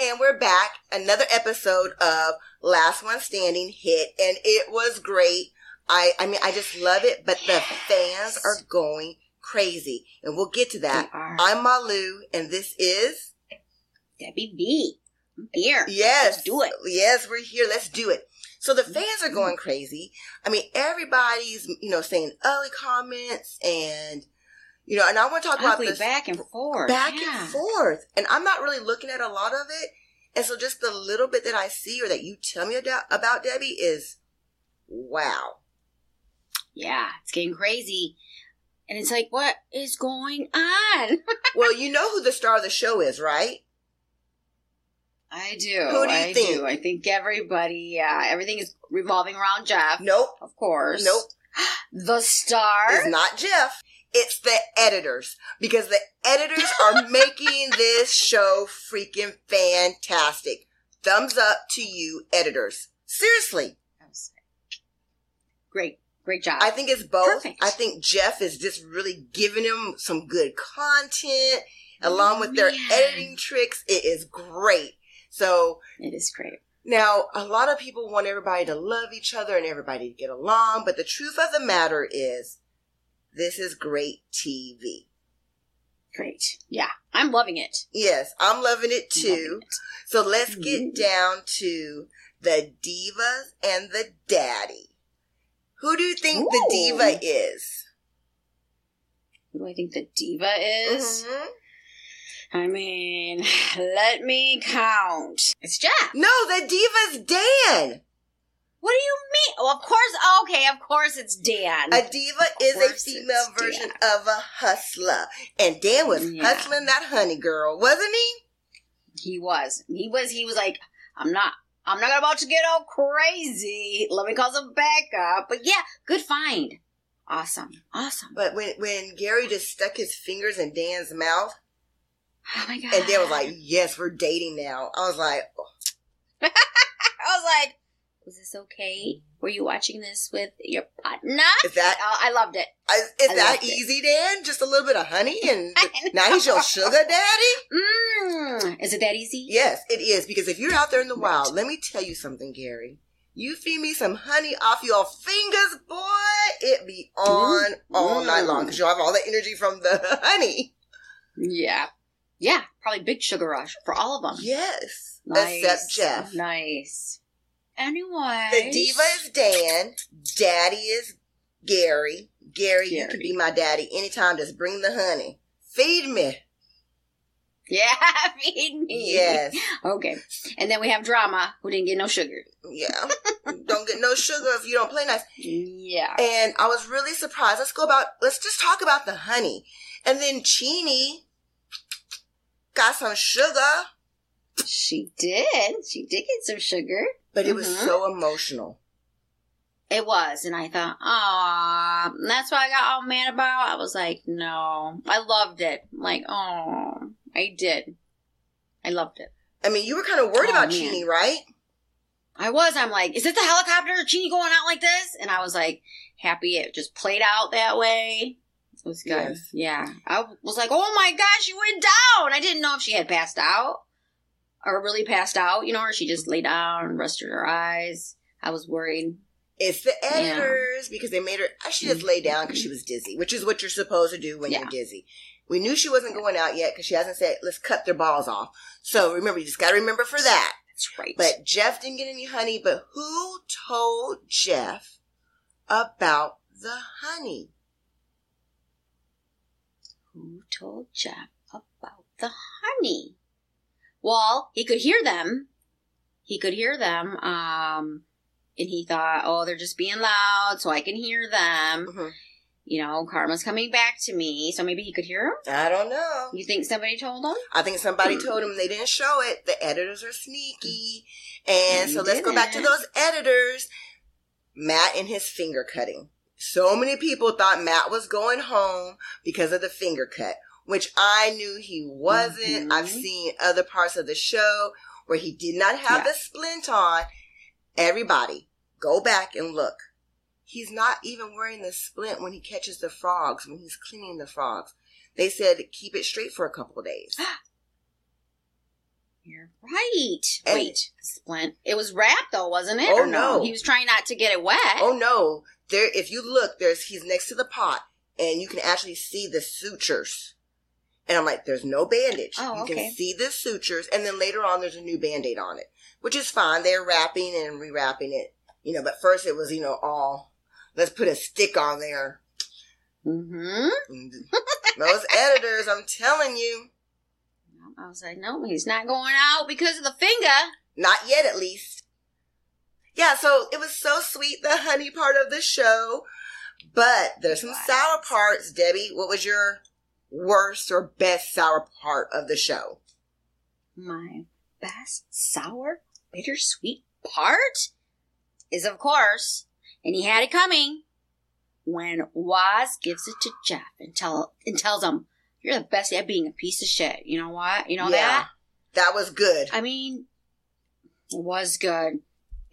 And we're back. Another episode of Last One Standing hit, and it was great. I, I mean, I just love it, but the fans are going crazy, and we'll get to that. I'm Malu, and this is Debbie B. I'm here. yes, Let's do it. Yes, we're here. Let's do it. So the fans Mm-hmm. are going crazy. I mean, everybody's you know saying ugly comments, and you know, and I want to talk about Ugly this back and forth. back yeah. and forth. And I'm not really looking at a lot of it. And so just the little bit that I see or that you tell me about, about Debbie is wow. Yeah, it's getting crazy. And it's like, what is going on? well, you know who the star of the show is, right? I do. Who do you I think? do. I think everybody, yeah, everything is revolving around Jeff, Nope. of course. Nope. The star. is not Jeff. It's the editors because the editors are making this show freaking fantastic. Thumbs up to you, editors. Seriously. Great. Great job. I think it's both. Perfect. I think Jeff is just really giving them some good content oh, along with their Man. editing tricks. It is great. So it is great. now a lot of people want everybody to love each other and everybody to get along, but the truth of the matter is this is great TV. Great. Yeah. I'm loving it. Yes, I'm loving it too. loving it. So let's get Mhm. down to the divas and the daddy. Who do you think the diva is? Who do I think the diva is? Mhm. I mean, let me count. It's Jack. No, the diva's Dan. What do you mean? Well, of course. Oh, okay, of course it's Dan. A diva is a female version Dan. of a hustler. And Dan was Yeah. hustling that honey girl, wasn't he? he was. He was. He was like, I'm not. I'm not about to get all crazy. Let me call some backup. But yeah, good find. Awesome. Awesome. But when when Gary just stuck his fingers in Dan's mouth, Oh my god. and Dan was like, "Yes, we're dating now," I was like, I was like, was this okay? Were you watching this with your partner? "Is that Oh, I loved it. is, is that loved it. easy, Dan? Just a little bit of honey, and now he's your sugar daddy." Mm, is it that easy? Yes, it is. Because if you're out there in the wild, let me tell you something, Gary. You feed me some honey off your fingers, boy, it be on all Mm. night long because you'll have all the energy from the honey. Yeah. Yeah. Probably big sugar rush for all of them. Yes. Nice. Except Jeff. Nice. Anyway. The diva is Dan. Daddy is Gary. Gary, you can be my daddy anytime. Just bring the honey. Feed me. Yeah, feed me. Yes. Okay. And then we have drama who didn't get no sugar. Yeah. don't get no sugar if you don't play nice. Yeah. And I was really surprised. Let's go about, let's just talk about the honey. And then Chini got some sugar, She did. She did get some sugar. But it was Mhm. so emotional. It was, and I thought, ah, that's what I got all mad about. I was like, no, I loved it. I'm like, oh, I did. I loved it. I mean, you were kind of worried Oh, about man. Chini, right? I was. I'm like, is it the helicopter? Chini going out like this? And I was like, happy it just played out that way. It was good. Yes. Yeah. I was like, oh my gosh, she went down. I didn't know if she had passed out or really passed out, you know, or she just lay down and rested her eyes. I was worried. It's the Yeah. Editors because they made her. She just lay down because she was dizzy, which is what you're supposed to do when Yeah. you're dizzy. We knew she wasn't going out yet because she hasn't said, "Let's cut their balls off." So remember, you just got to remember for that. That's right. But Jeff didn't get any honey. But who told Jeff about the honey? Who told Jeff about the honey? Well, he could hear them. He could hear them. Um, and he thought, oh, they're just being loud, so I can hear them. Mhm. You know, Karma's coming back to me, so maybe he could hear them. I don't know. You think somebody told him? I think somebody told him they didn't show it. The editors are sneaky. And They so let's go back to those editors. Matt and his finger cutting. So many people thought Matt was going home because of the finger cut, which I knew he wasn't. Mhm. I've seen other parts of the show where he did not have Yeah. the splint on. Everybody, go back and look. He's not even wearing the splint when he catches the frogs, when he's cleaning the frogs. They said keep it straight for a couple of days. You're right. And- Wait, splint. It was wrapped though, wasn't it? Oh, no? no. He was trying not to get it wet. Oh no! There, if you look, there's he's next to the pot, and you can actually see the sutures. And I'm like, there's no bandage. Oh, you okay. can see the sutures, and then later on, there's a new band-aid on it, which is fine. They're wrapping and rewrapping it, you know. But first, it was, you know, all let's put a stick on there. Mm-hmm. Those editors, I'm telling you, I was like, no, he's not going out because of the finger. not yet, at least. Yeah, so it was so sweet, the honey part of the show. But there's some sour parts. Debbie, what was your worst or best sour part of the show? My best sour, bittersweet part is, of course, and he had it coming, when Waz gives it to Jeff and tell and tells him, "You're the best at being a piece of shit." You know what? You know that? That was good. I mean, it was good.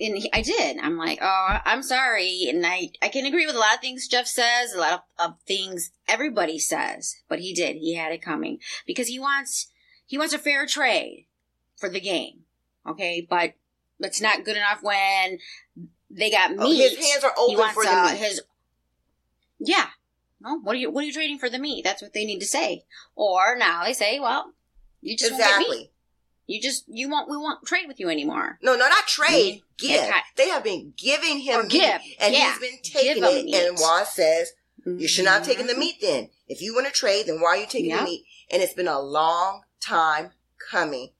And he, I did. I'm like, oh, I'm sorry. And I, I can agree with a lot of things Jeff says, a lot of, of things everybody says. But he did. He had it coming because he wants he wants a fair trade for the game. Okay, but it's not good enough when they got meat. Oh, his hands are open wants for the uh, meat. his. Yeah. No. What are you What are you trading for the meat? That's what they need to say. Or now they say, well, you just won't get meat. exactly. You just you won't we won't trade with you anymore. No, no, not trade. Mhm. Give. Yeah, They have been giving him meat, give, and yeah. he's been taking it. meat. And Waz says, You should not have taken the Mhm. meat then. If you want to trade, then why are you taking Yeah. the meat? And it's been a long time coming.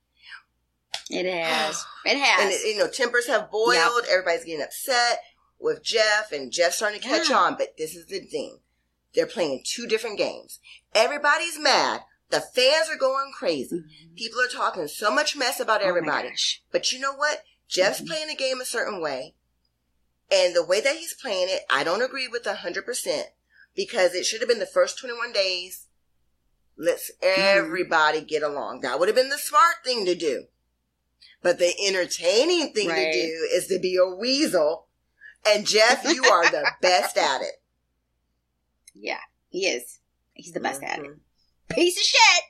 It has. It has. And, it, you know, tempers have boiled. Everybody's getting upset with Jeff, and Jeff's starting to catch Yeah. on. But this is the thing they're playing two different games. Everybody's mad. The fans are going crazy. Mhm. People are talking so much mess about Oh everybody. gosh. But you know what? Jeff's Mhm. playing the game a certain way. And the way that he's playing it, I don't agree with 100% because it should have been the first 21 days. Let's everybody get along. That would have been the smart thing to do. But the entertaining thing Right. to do is to be a weasel. And Jeff, you are the best at it. Yeah, he is. He's the best at it. Piece of shit.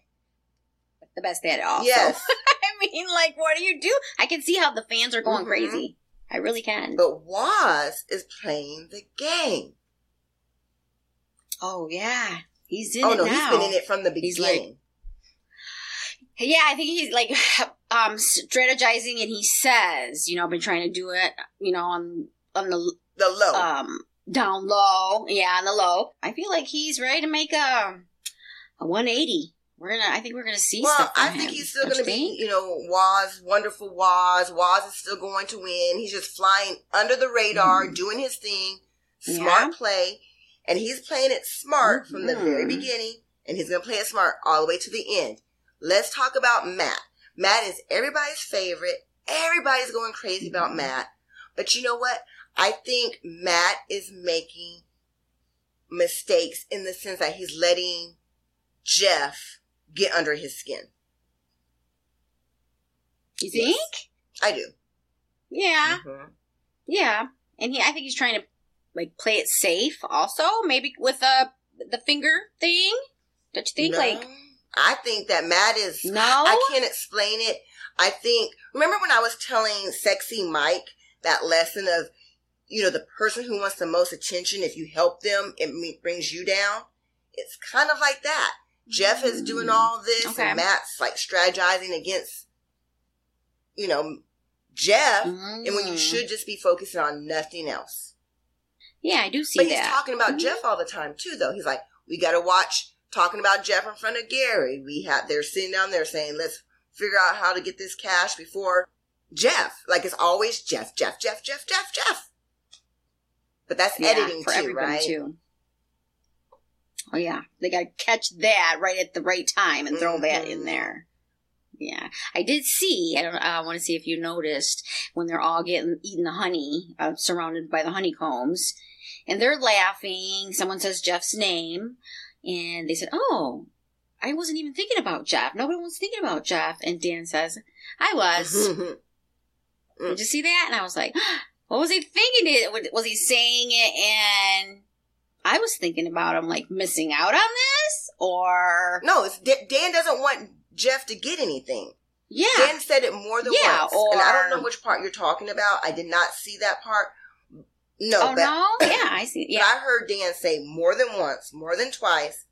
But the best at it also. Yes. I mean, like, what do you do? I can see how the fans are going Mhm. crazy. I really can. But Waz is playing the game. oh yeah, he's in oh it no, now. he's been in it from the He's like- beginning. Yeah, I think he's like um strategizing, and he says, you know, I've been trying to do it, you know, on on the the low. um down low, yeah, on the low. I feel like he's ready to make a a 180. We're gonna, I think we're gonna see Well, I think him. he's still Don't going to you be, you know, Waz, wonderful Waz. Waz is still going to win. He's just flying under the radar, Mhm. doing his thing, smart Yeah. play, and he's playing it smart from the very Mhm. beginning, and he's to play it smart all the way to the end. Let's talk about Matt. Matt is everybody's favorite. Everybody's going crazy about Mhm. Matt. But you know what? I think Matt is making mistakes in the sense that he's letting Jeff get under his skin. You Yes. think? I do. Yeah, Mhm. yeah. And he, I think he's trying to like play it safe. Also, maybe with the the finger thing. Don't you think? No. Like, I think that Matt is. no. I can't explain it. I think. Remember when I was telling Sexy Mike that lesson of, you know, the person who wants the most attention. If you help them, it brings you down. It's kind of like that. Jeff is doing Mm. all this, Okay. and Matt's like strategizing against, you know, Jeff. And when you Mm. should just be focusing on nothing else. Yeah, I do see But he's that. talking about Mhm. Jeff all the time too, though. He's like, we got to watch talking about Jeff in front of Gary. We have they're sitting down there saying, let's figure out how to get this cache before Jeff. Like it's always Jeff, Jeff, Jeff, Jeff, Jeff, Jeff. But that's Yeah, editing for too, right? too. Oh yeah, they got to catch that right at the right time and throw that in Mhm. there. Yeah, I did see. I don't. I want to see if you noticed when they're all getting eating the honey, uh, surrounded by the honeycombs, and they're laughing. Someone says Jeff's name, and they said, "Oh, I wasn't even thinking about Jeff. Nobody was thinking about Jeff." And Dan says, "I was." Did you see that? And I was like, what was he thinking? It was he saying it, and I was thinking about him like missing out on this, or no, it's, D- Dan doesn't want Jeff to get anything. Yeah. Dan said it more than Yeah, once. and I don't know which part you're talking about. I did not see that part. No, oh but, no. Yeah, I see. but Yeah. I heard Dan say more than once, more than twice,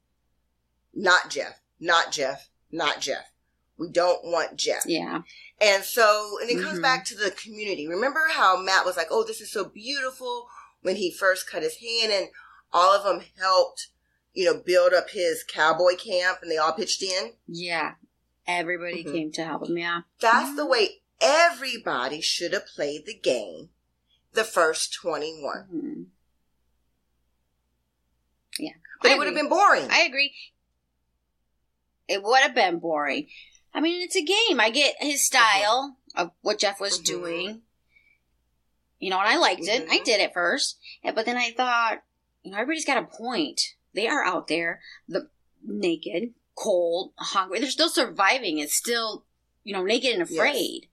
not Jeff, not Jeff, not Jeff. We don't want Jeff. Yeah. And so, and it comes Mhm. back to the community. Remember how Matt was like, oh, this is so beautiful when he first cut his hand and all of them helped, you know, build up his cowboy camp and they all pitched in? Yeah. Everybody Mhm. came to help him. Yeah. That's the way everybody should have played the game the first 21. Mhm. Yeah. But I it would have been boring. I agree. It would have been boring. I mean, it's a game. I get his style of what Jeff was Mhm. doing. You know, and I liked it. I Mhm. did it first. But then I thought, you know, everybody's got a point. They are out there, the naked, cold, hungry. They're still surviving. It's still, you know, naked and Yes. afraid.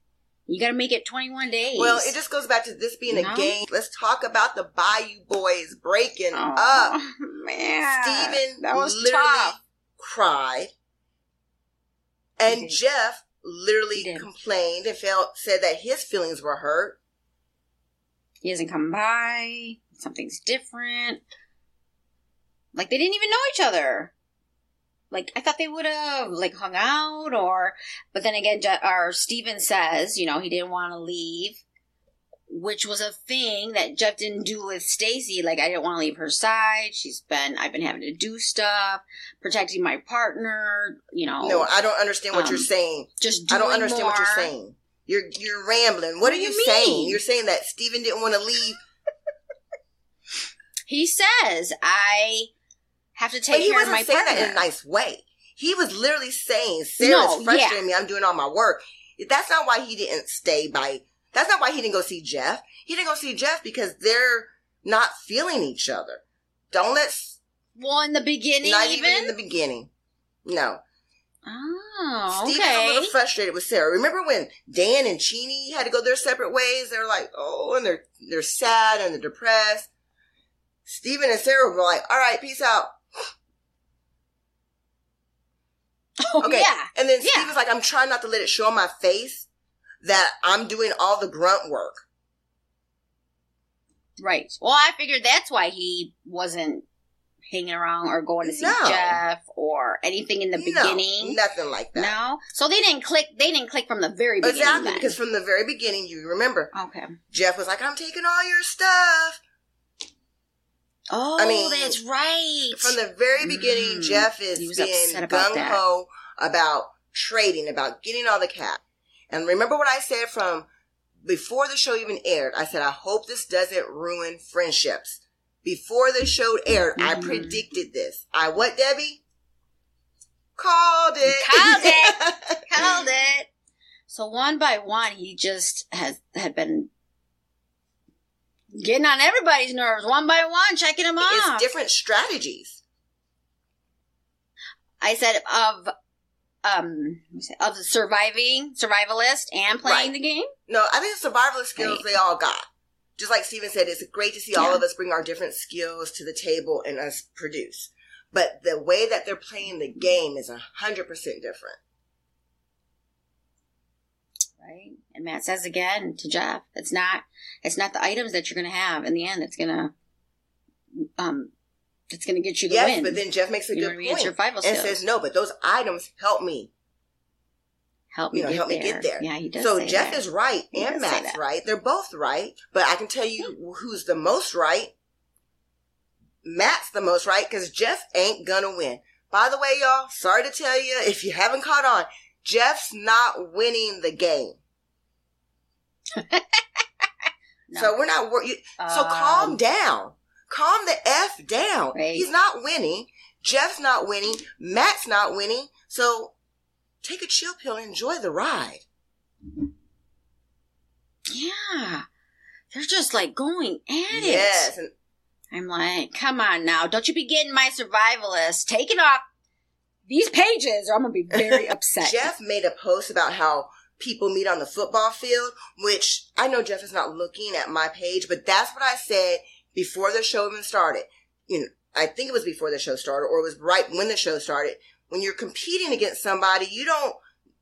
You got to make it 21 days. well, it just goes back to this being You a know? game. Let's talk about the Bayou Boys breaking oh, up. man. Steven that was literally tough. cried. And. Jeff literally complained and felt said that his feelings were hurt. He hasn't come by. Something's different. Like they didn't even know each other. Like I thought they would have like hung out or, but then again, our Steven says, you know, he didn't want to leave, which was a thing that Jeff didn't do with Stacy. Like I didn't want to leave her side. She's been, I've been having to do stuff, protecting my partner. You know, No, I don't understand what Um, you're saying. just I don't understand what you're saying. You're you're rambling. What, What are you, you saying? You're saying that Steven didn't want to leave, He says, I have to take he care of my partner. He wasn't saying that in a nice way. He was literally saying, "Sarah's No, frustrating me. I'm doing all my work." That's not why he didn't stay by. That's not why he didn't go see Jeff. He didn't go see Jeff because they're not feeling each other. Don't let Well, in the beginning, not even. even in the beginning. No, oh, Steve was a little frustrated with Sarah. Remember when Dan and Chini had to go their separate ways? They're like, oh, and they're they're sad and they're depressed. Steven and Sarah were like, all right, peace out. Oh, Okay. yeah. And then Yeah. Steve was like, I'm trying not to let it show on my face that I'm doing all the grunt work. Right. Well, I figured that's why he wasn't hanging around or going to see No. Jeff or anything in the No, beginning. nothing like that. No. So they didn't click. They didn't click from the very beginning. exactly, then. because from the very beginning, you remember, okay. Jeff was like, I'm taking all your stuff. Oh, I mean, that's right. From the very beginning, Mm. Jeff is being gung ho about trading, about getting all the cat. And remember what I said from before the show even aired? I said, I hope this doesn't ruin friendships. Before the show aired, I Mhm. predicted this. I what, Debbie? Called it. Called it. Called it. So one by one, he just has had been getting on everybody's nerves, one by one, checking them off. it's different strategies. I said of um of surviving, survivalist, and playing Right. the game. No, I think the survivalist skills Right. they all got. Just like Steven said, it's great to see all of us bring our different skills to the table and us produce. But the way that they're playing the game is a hundred percent different. Right. And Matt says again to Jeff, it's not it's not the items that you're gonna have in the end that's gonna um that's gonna get you the yes, win. but then Jeff makes a you good what I mean? It's point your survival and skills. says, "No, but those items help me. help me you know, get help me get there." Yeah, he does. So Jeff that. is right He and Matt's right. They're both right, but I can tell you who's the most right. Matt's the most right because Jeff ain't gonna win. By the way, y'all, sorry to tell you if you haven't caught on, Jeff's not winning the game. No. So we're not worried. So Um, calm down. Calm the F down. Right. He's not winning. Jeff's not winning. Matt's not winning. So take a chill pill and enjoy the ride. Yeah. They're just like going at it. Yes. And I'm like, come on now. Don't you be getting my survivalist. Take it off these pages or I'm going to be very upset. Jeff made a post about how people meet on the football field, which I know Jeff is not looking at my page, but that's what I said before the show even started. You know, I think it was before the show started or it was right when the show started. When you're competing against somebody, you don't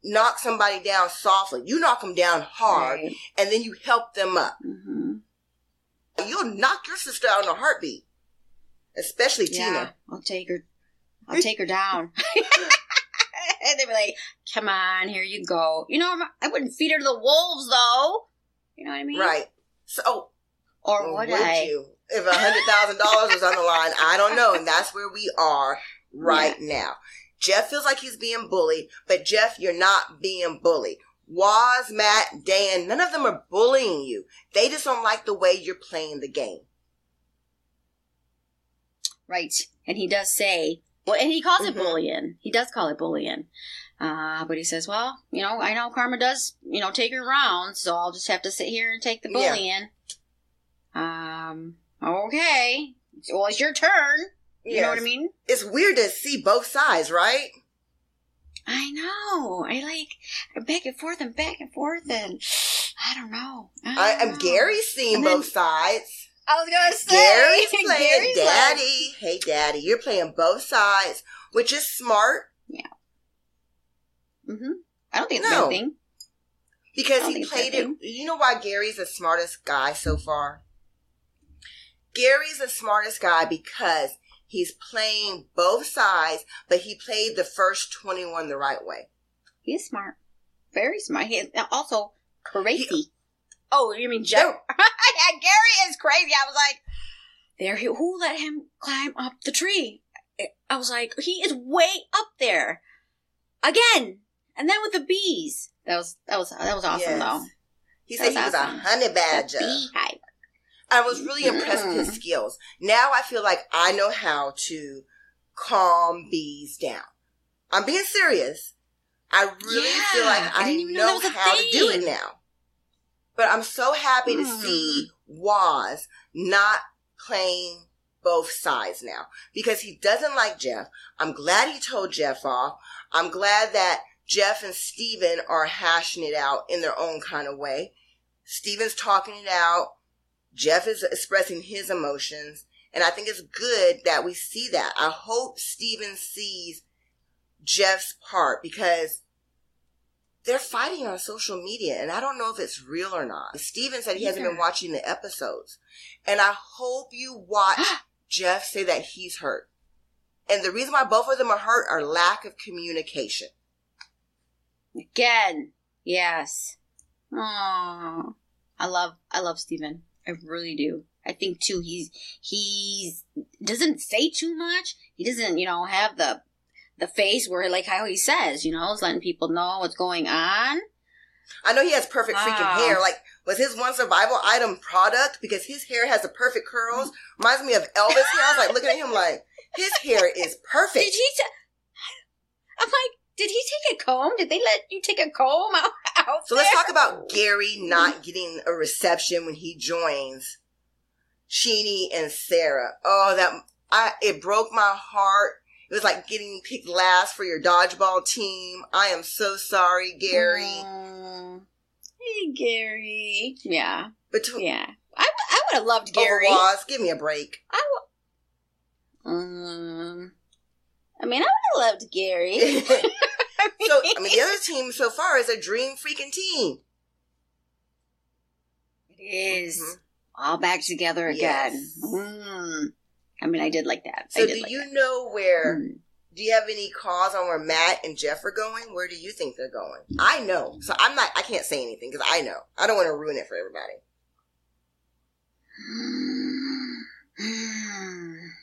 knock somebody down softly. You knock them down hard, Right. and then you help them up. Mhm. You'll knock your sister out in a heartbeat, especially Yeah, Tina. I'll take her. I'll take her down. and they'd be like, "Come on, here you go." You know, I'm- wouldn't feed her to the wolves, though. You know what I mean? Right. So, oh. Or or would would I? you? If a hundred thousand dollars was on the line, I don't know, and that's where we are right now. Jeff feels like he's being bullied, but Jeff, you're not being bullied. Waz, Matt, Dan, none of them are bullying you. They just don't like the way you're playing the game. Right. And he does say, well, and he calls it Mhm. bullying. He does call it bullying. Uh, but he says, well, you know, I know Karma does, you know, take her around, so I'll just have to sit here and take the Yeah. bullying. Um, okay. Well, it's your turn. You know what I mean? It's weird to see both sides, right? I know. I like back and forth and back and forth, and I don't know. I, am. Gary's seeing both sides. I was gonna say Gary's playing Gary's like- daddy. Hey, daddy, you're playing both sides, which is smart yeah Mhm. I don't think it's No. a thing. because he played it. You know why Gary's the smartest guy so far? Gary's the smartest guy because he's playing both sides, but he played the first 21 the right way. He's smart, very smart. He also crazy. Oh, you mean Joe? Yeah, Gary is crazy. I was like, there. He, who let him climb up the tree? I was like, he is way up there again, and then with the bees. That was that was that was awesome Yes. though. he That said he was was a honey badger. Beehive. I was really impressed with his Mm. skills. Now I feel like I know how to calm bees down. I'm being serious. I really Yeah, feel like I I, didn't even know know, that was a how to do it now. But I'm so happy to Mm. see Waz not playing both sides now because he doesn't like Jeff. I'm glad he told Jeff off. I'm glad that Jeff and Steven are hashing it out in their own kind of way. Steven's talking it out. Jeff is expressing his emotions. And I think it's good that we see that. I hope Steven sees Jeff's part because they're fighting on social media and I don't know if it's real or not. Steven said he hasn't been watching the episodes. And I hope you watch Jeff say that he's hurt. And the reason why both of them are hurt are lack of communication. Again, yes. Oh, I love I love Steven. I really do. I think too. He's he's doesn't say too much. He doesn't you know have the the face where like how he says you know is letting people know what's going on. I know he has perfect freaking hair. Like, was his one survival item product because his hair has the perfect curls? Reminds me of Elvis hair. I was like looking at him like, his hair is perfect. Did he? T- I'm like, did he take a comb? Did they let you take a comb out? out So let's talk about Gary not getting a reception when he joins Chini and Sarah. Oh, that I it broke my heart. It was like getting picked last for your dodgeball team. I am so sorry, Gary. Hey, Gary. Yeah, Between yeah. I, I would have loved over Gary. Waz, give me a break. I w- um, I mean, I would have loved Gary. so I mean, the other team so far is a dream freaking team. it is Mhm. all back together again. Yes. Mm. I mean, I did like that. So do like you that. know where? Mm. Do you have any cause on where Matt and Jeff are going? Where do you think they're going? I know, so I'm not. I can't say anything because I know. I don't want to ruin it for everybody.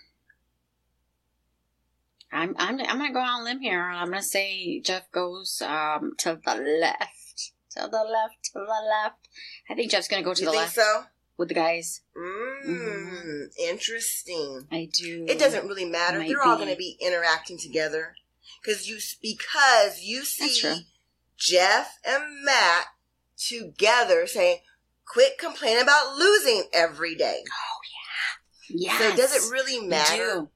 I'm I'm I'm gonna go on a limb here. I'm gonna say Jeff goes um to the left, to the left, to the left. I think Jeff's gonna go to you the think left so? With the guys. Mm, Mhm. Interesting. I do. It doesn't really matter. Might They're all going to be interacting together because you because you see Jeff and Matt together saying, "Quit complaining about losing every day." Oh yeah. Yes. So does it really matter?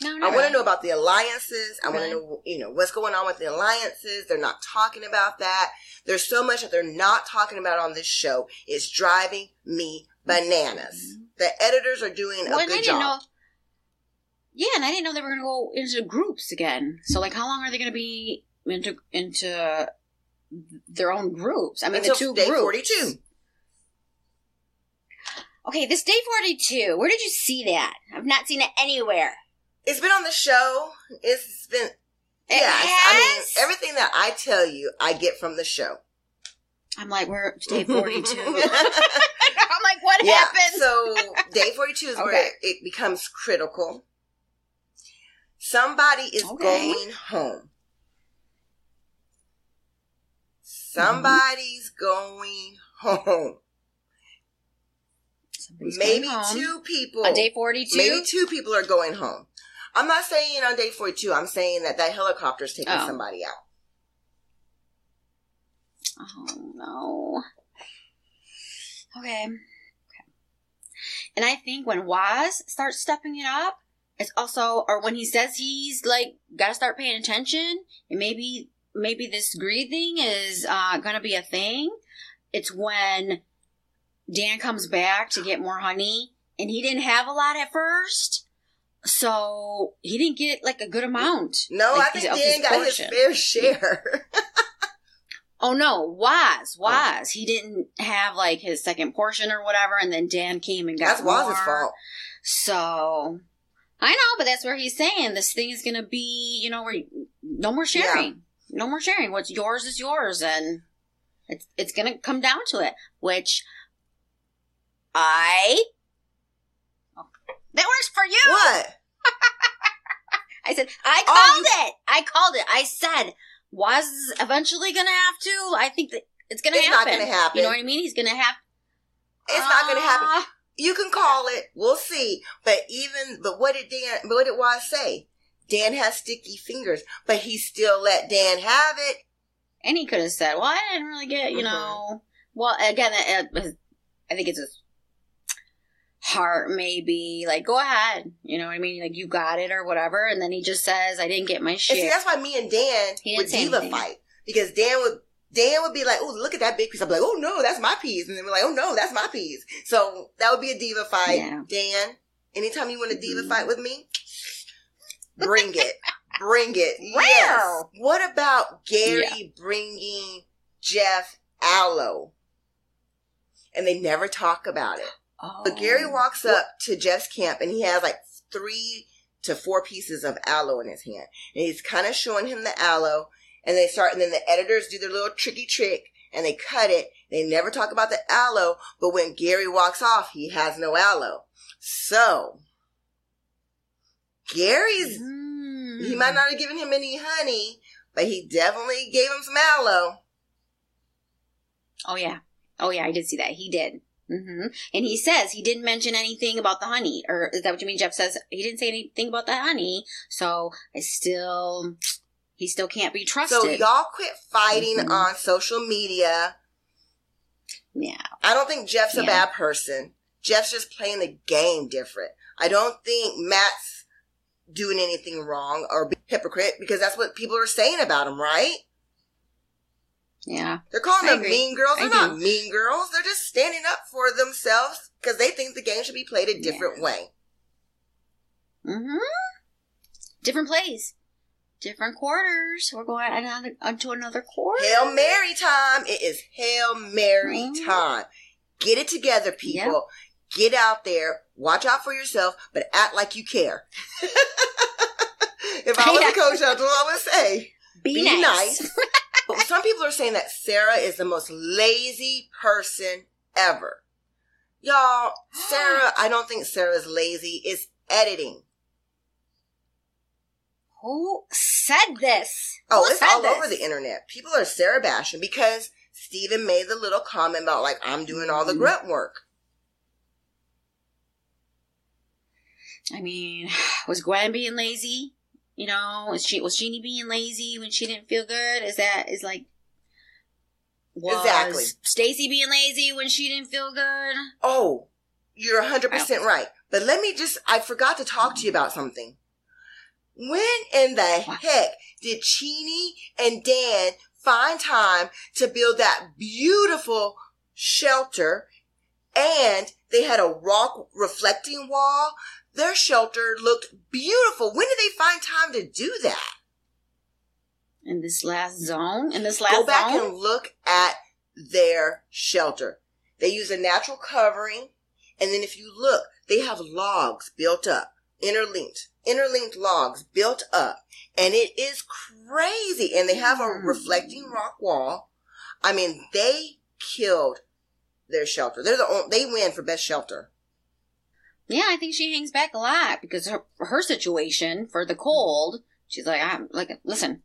No, I want to know about the alliances. I want to know, you know, what's going on with the alliances. They're not talking about that. There's so much that they're not talking about on this show. It's driving me bananas. Mm-hmm. The editors are doing Well, a good didn't job. know. Yeah, and I didn't know they were going to go into groups again. So, like, how long are they going to be into into their own groups. I mean, Until the two day groups. 42. Okay, this day forty-two. Where did you see that? I've not seen it anywhere. It's been on the show. It's been It yes. I mean, everything that I tell you, I get from the show. I'm like, we're day forty-two. I'm like, what yeah. happened? So day forty-two is where Okay. it, it becomes critical. Somebody is Okay. going home. Somebody's going home. Somebody's Maybe going home. two people. on day forty-two. Maybe two people are going home. I'm not saying on day 42. I'm saying that that helicopter's taking Oh. somebody out. Oh no. Okay. Okay. And I think when Waz starts stepping it up, it's also or when he says he's like gotta start paying attention and maybe maybe this greed thing is uh gonna be a thing. It's when Dan comes back to get more honey and he didn't have a lot at first. So he didn't get like a good amount. No, like, I think Dan got portion. his fair share. Oh no, Waz, oh. Waz. He didn't have like his second portion or whatever, and then Dan came and got That's Waz's more. fault. So I know, but that's where he's saying this thing is gonna be, you know, where no more sharing, no more sharing. What's yours is yours, and it's it's gonna come down to it. Which I oh, that works for you. What? I said I Oh, called you- it. I called it. I said was eventually gonna have to. I think that it's gonna happen. It's not gonna happen. You know what I mean? He's gonna have. It's not going to happen. Ah, You can call it. We'll see. But even, but what did Dan, what did Waz say? Dan has sticky fingers, but he still let Dan have it. and he could have said, "Well, I didn't really get, you Mhm. know." Well, again, I think it's his heart, maybe. Like, go ahead. You know what I mean? Like, you got it or whatever. And then he just says, "I didn't get my And see, that's why me and Dan would diva anything. fight because Dan would. Dan would be like, "Oh, look at that big piece." I'm like, "Oh no, that's my piece," and then we're like, "Oh no, that's my piece." So that would be a diva fight. Yeah. Dan, anytime you want a diva Mhm. fight with me, bring it, bring it. Wow. Yes. What about Gary bringing Jeff aloe? And they never talk about it. Oh. But Gary walks up to Jeff's camp and he has like three to four pieces of aloe in his hand. And he's kind of showing him the aloe. And they start, and then the editors do their little tricky trick and they cut it. They never talk about the aloe, but when Gary walks off, he has no aloe. So, Gary's, Mm. he might not have given him any honey, but he definitely gave him some aloe. Oh yeah. Oh yeah, I did see that. He did. Hmm And he says he didn't mention anything about the honey, or is that what you mean? Jeff says he didn't say anything about the honey, so I still, he still can't be trusted. So y'all quit fighting Mhm. on social media. yeah, I don't think Jeff's a bad person. Jeff's just playing the game different. I don't think Matt's doing anything wrong or be hypocrite because that's what people are saying about him, right? Yeah, They're calling I them agree. mean girls. They're not do. mean girls. They're just standing up for themselves because they think the game should be played a different way. Mm-hmm. Different plays, different quarters. We're going on onto another quarter. Hail Mary time. It is Hail Mary Mhm. time. Get it together, people. Get out there. Watch out for yourself, but act like you care. if I was Yeah. a coach, that's what I would say. Be, Be nice. nice. But some people are saying that Sarah is the most lazy person ever. Y'all, Sarah, I don't think Sarah's lazy. It's editing. Who said this? Oh, Who it's all this? over the internet. People are Sarah bashing because Steven made the little comment about like I'm doing all the Mhm. grunt work. I mean, was Gwen being lazy? You know, was she was Chini being lazy when she didn't feel good? Is that is like was Exactly. Stacy being lazy when she didn't feel good? Oh, you're 100% right. But let me just, I forgot to talk to you about something. When in the heck did Chini and Dan find time to build that beautiful shelter and they had a rock reflecting wall? Their shelter looked beautiful. When did they find time to do that? In this last zone? In this last zone? Go back zone? and look at their shelter. They use a natural covering, and then if you look, they have logs built up, interlinked, interlinked logs built up, and it is crazy. And they have a Hmm. reflecting rock wall. I mean, they killed their shelter. They're the only, they win for best shelter. Yeah, I think she hangs back a lot because her her situation for the cold, she's like, I'm like, listen,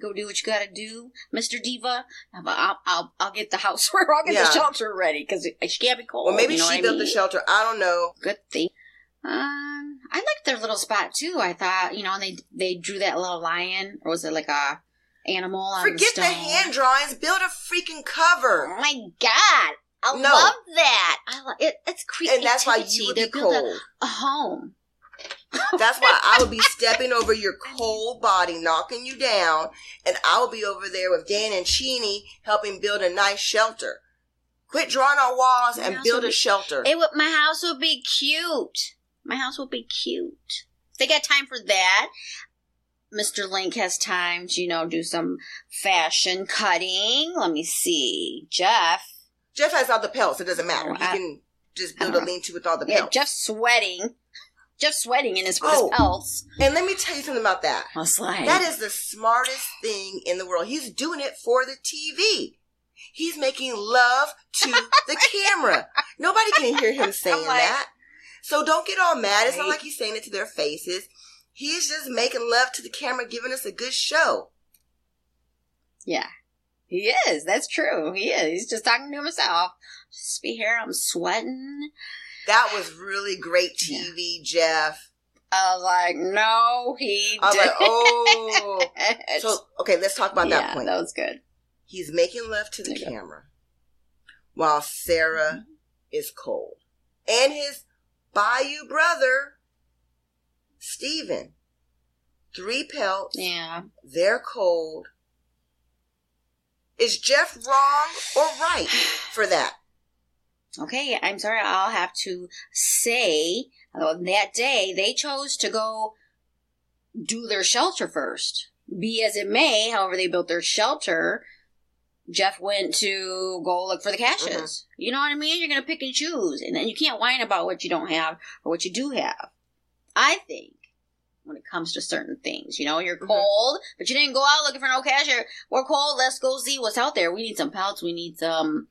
go do what you got to do, Mister Diva. I'll, I'll I'll get the house where I'll get Yeah. the shelter ready because she can't be cold. Well, maybe you know she what I built the shelter. I don't know. Good thing. Um, I liked their little spot too. I thought, you know, they they drew that little lion, or was it like a animal on Forget the the hand drawings. Build a freaking cover. Oh my god! I No. love that. I love it. It's creativity. And that's why you would be a- cold. a home. That's why I would be stepping over your cold body, knocking you down, and I would be over there with Dan and Chini helping build a nice shelter. Quit drawing on walls and build a shelter. It would. My house would be cute. My house would be cute. They got time for that, Mr. Link has time to, you know, do some fashion cutting. Let me see. Jeff. Jeff has all the pelts. It doesn't matter. Oh, He I- can just build a lean-to with all the Yeah, pelts. Jeff's sweating. Jeff's sweating in his, Oh. his pelts. and let me tell you something about that. I was like, That is the smartest thing in the world. He's doing it for the TV. He's making love to the camera. Nobody can hear him saying like- that. So don't get all mad. It's not like he's saying it to their faces. He's just making love to the camera, giving us a good show. yeah. He is. That's true. He is. He's just talking to himself. Just be here. I'm sweating. That was really great TV, Jeff. I was like, no, he I was did. like, oh. So, okay, let's talk about yeah, that point. that was good. He's making love to the There you go. camera while Sarah mm-hmm. is cold. And his Bayou brother, Steven. Three pelts. Yeah. They're cold. Is Jeff wrong or right for that? Okay, I'm sorry. I'll have to say uh, that day they chose to go do their shelter first. Be as it may, however, they built their shelter. Jeff went to go look for the caches. You know what I mean? You're going to pick and choose, and then you can't whine about what you don't have or what you do have. I think when it comes to certain things, you know, you're Mhm. cold, but you didn't go out looking for no cache. We're cold. Let's go see what's out there. We need some pelts. We need some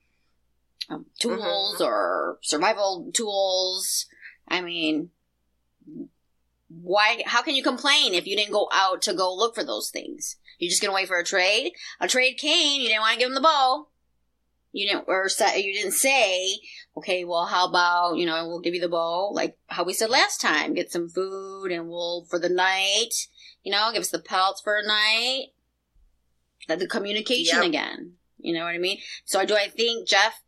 um, tools or survival tools. I mean, why? How can you complain if you didn't go out to go look for those things? You're just gonna wait for a trade. A trade came. You didn't want to give him the bow. You didn't, or say, you didn't say, okay, well, how about you know we'll give you the bow, like how we said last time. Get some food and we'll for the night. You know, give us the pelts for a night. The communication Yep. again. You know what I mean? So do I think Jeff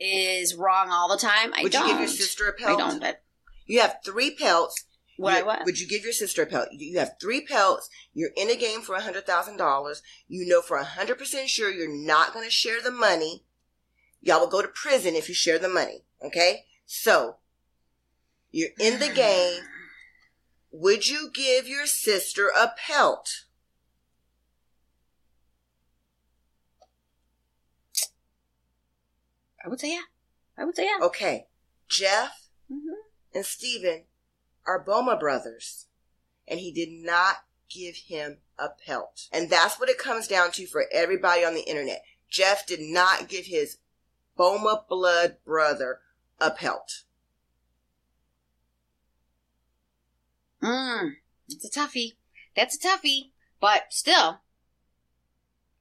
is wrong all the time? I Would don't. you give your sister a pelt? i don't. But You have three pelts. What I You- what? Would you give your sister a pelt? You have three pelts. You're in a game for a hundred thousand dollars. You know for a hundred percent sure you're not going to share the money. Y'all will go to prison if you share the money. Okay, so you're in the game. Would you give your sister a pelt? I would say yeah. I would say yeah. Okay, Jeff hmm and Steven are Boma brothers, and he did not give him a pelt. And that's what it comes down to for everybody on the internet. Jeff did not give his Boma blood brother a pelt. Mm, it's a toughie. That's a toughie. But still,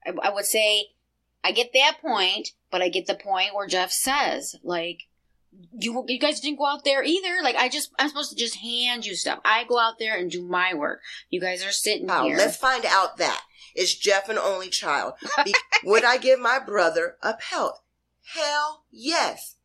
I, I would say I get that point, but I get the point where Jeff says, like, you you guys didn't go out there either. Like, I just I'm supposed to just hand you stuff. I go out there and do my work. You guys are sitting Wow, here. let's find out that. Is Jeff an only child? Be- would I give my brother a pelt? Hell yes.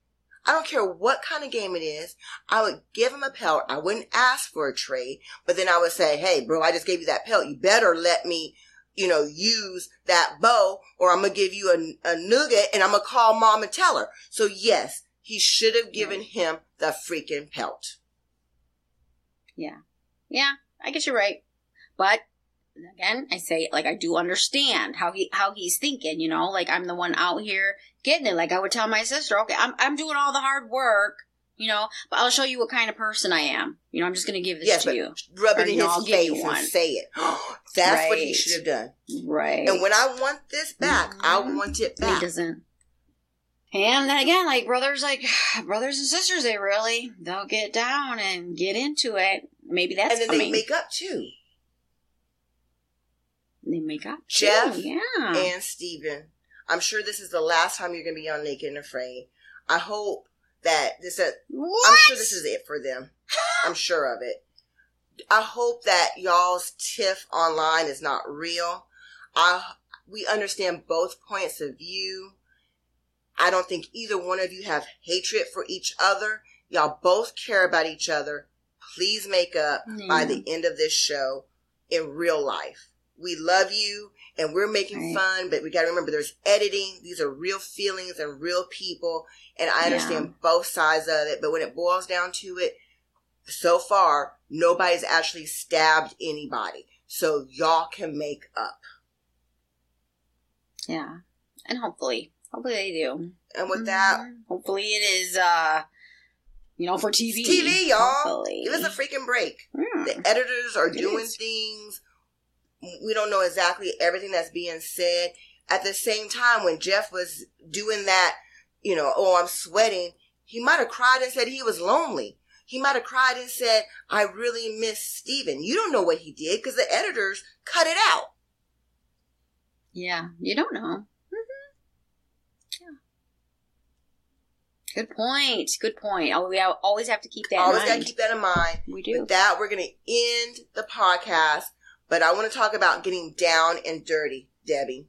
I don't care what kind of game it is. I would give him a pelt. I wouldn't ask for a trade, but then I would say, hey, bro, I just gave you that pelt. You better let me, you know, use that bow or I'm to give you a, a nugget and I'm to call mom and tell her. So yes, he should have given him the freaking pelt. Yeah, Yeah, I guess you're right. But again, I say like I do understand how he how he's thinking. You know, like I'm the one out here getting it. Like I would tell my sister, okay, I'm I'm doing all the hard work. You know, but I'll show you what kind of person I am. You know, I'm just going to give this Yes, to you. Rub it in his face one. and say it. That's what he should have done. Right. And when I want this back, I Mhm. want it back. he doesn't. And then again, like brothers, like brothers and sisters, they really they'll get down and get into it. Maybe that's And then coming. they make up too. They make up. Jeff too, yeah. and Steven. I'm sure this is the last time you're going to be on Naked and Afraid. I hope that this. Uh, what? I'm sure this is it for them. I'm sure of it. I hope that y'all's tiff online is not real. I we understand both points of view. I don't think either one of you have hatred for each other. Y'all both care about each other. Please make up by the end of this show in real life. We love you and we're making Right. fun, but we got to remember there's editing. These are real feelings and real people. And I understand both sides of it. But when it boils down to it, so far, nobody's actually stabbed anybody. So y'all can make up. Yeah. And hopefully, hopefully they do. And with that, Mhm. hopefully it is, uh, you know, for TV. TV, y'all. Hopefully. Give us a freaking break. The editors are It doing is. things. We don't know exactly everything that's being said. At the same time, when Jeff was doing that, you know, oh, I'm sweating, he might have cried and said he was lonely. He might have cried and said, I really miss Steven. You don't know what he did because the editors cut it out. Yeah, you don't know. hmm Yeah. Good point. Good point. Oh, we always have to keep that Always in got to mind. keep that in mind. we do. With that, we're going to end the podcast, but I want to talk about getting down and dirty, Debbie.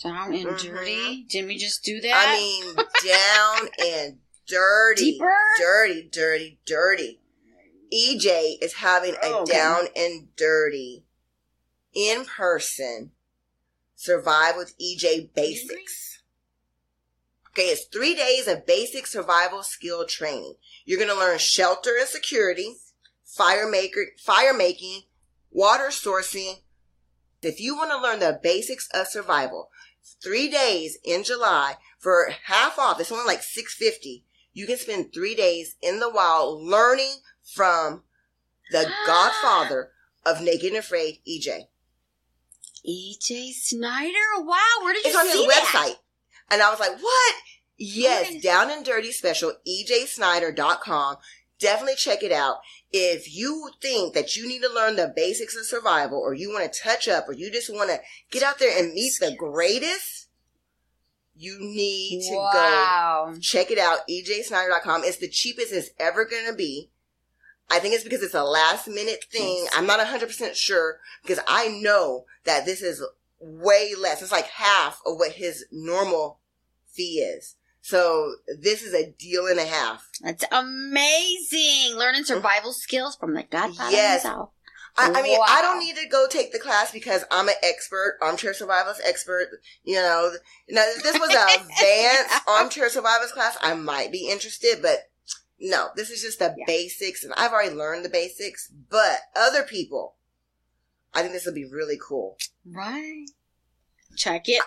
Down and Mhm. dirty. Didn't we just do that? I mean, down and dirty. deeper. Dirty, dirty, dirty. EJ is having a Oh, okay. down and dirty in person survive with EJ basics. Okay, it's three days of basic survival skill training. You're going to learn shelter and security, fire maker, fire making, water sourcing. If you want to learn the basics of survival, three days in July for half off. It's only like six fifty. You can spend three days in the wild learning from the Godfather of Naked and Afraid, EJ. EJ Snyder. Wow, where did you see It's on his that? website, and I was like, "What? Yes, Okay. Down and Dirty Special, EJSnyder.com. Definitely check it out. If you think that you need to learn the basics of survival, or you want to touch up, or you just want to get out there and meet the greatest, you need to go check it out ejsnyder.com it's the cheapest it's ever going to be i think it's because it's a last minute thing i'm not 100% sure because i know that this is way less it's like half of what his normal fee is so this is a deal and a half That's amazing. Learning mm-hmm. survival skills from the Godfather Yes. himself. I, I mean, I don't need to go take the class because I'm an expert, armchair survivalist expert. You know, now if this was an advanced armchair survivalist class, I might be interested, but no, this is just the Yeah. basics, and I've already learned the basics. But other people, I think this will be really cool. Right. Check it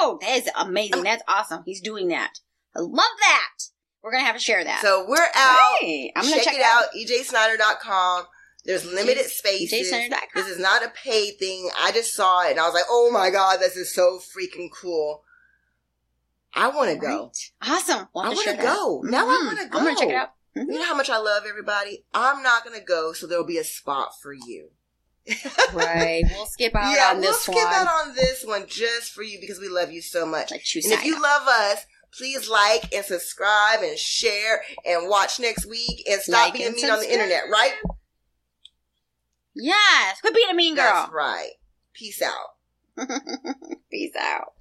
out. That is amazing. That's awesome. He's doing that. I love that. We're gonna have to share that. So we're out. Hey, I'm gonna check, check it out. E EJSnyder.com. There's limited spaces. This is not a paid thing. I just saw it and I was like, oh my god, this is so freaking cool. I want to go. Right. Awesome. We'll I want to that. go. Now I Mhm. want to go. I'm gonna check it out. You know how much I love everybody? I'm not going to go, so there'll be a spot for you. Right. We'll skip out yeah, on we'll this skip one. out on this one just for you because we love you so much. Like And if you love us, please like and subscribe and share and watch next week and stop Like being and mean on the internet, right? Yes. Quit being a mean girl. That's right. Peace out. Peace out.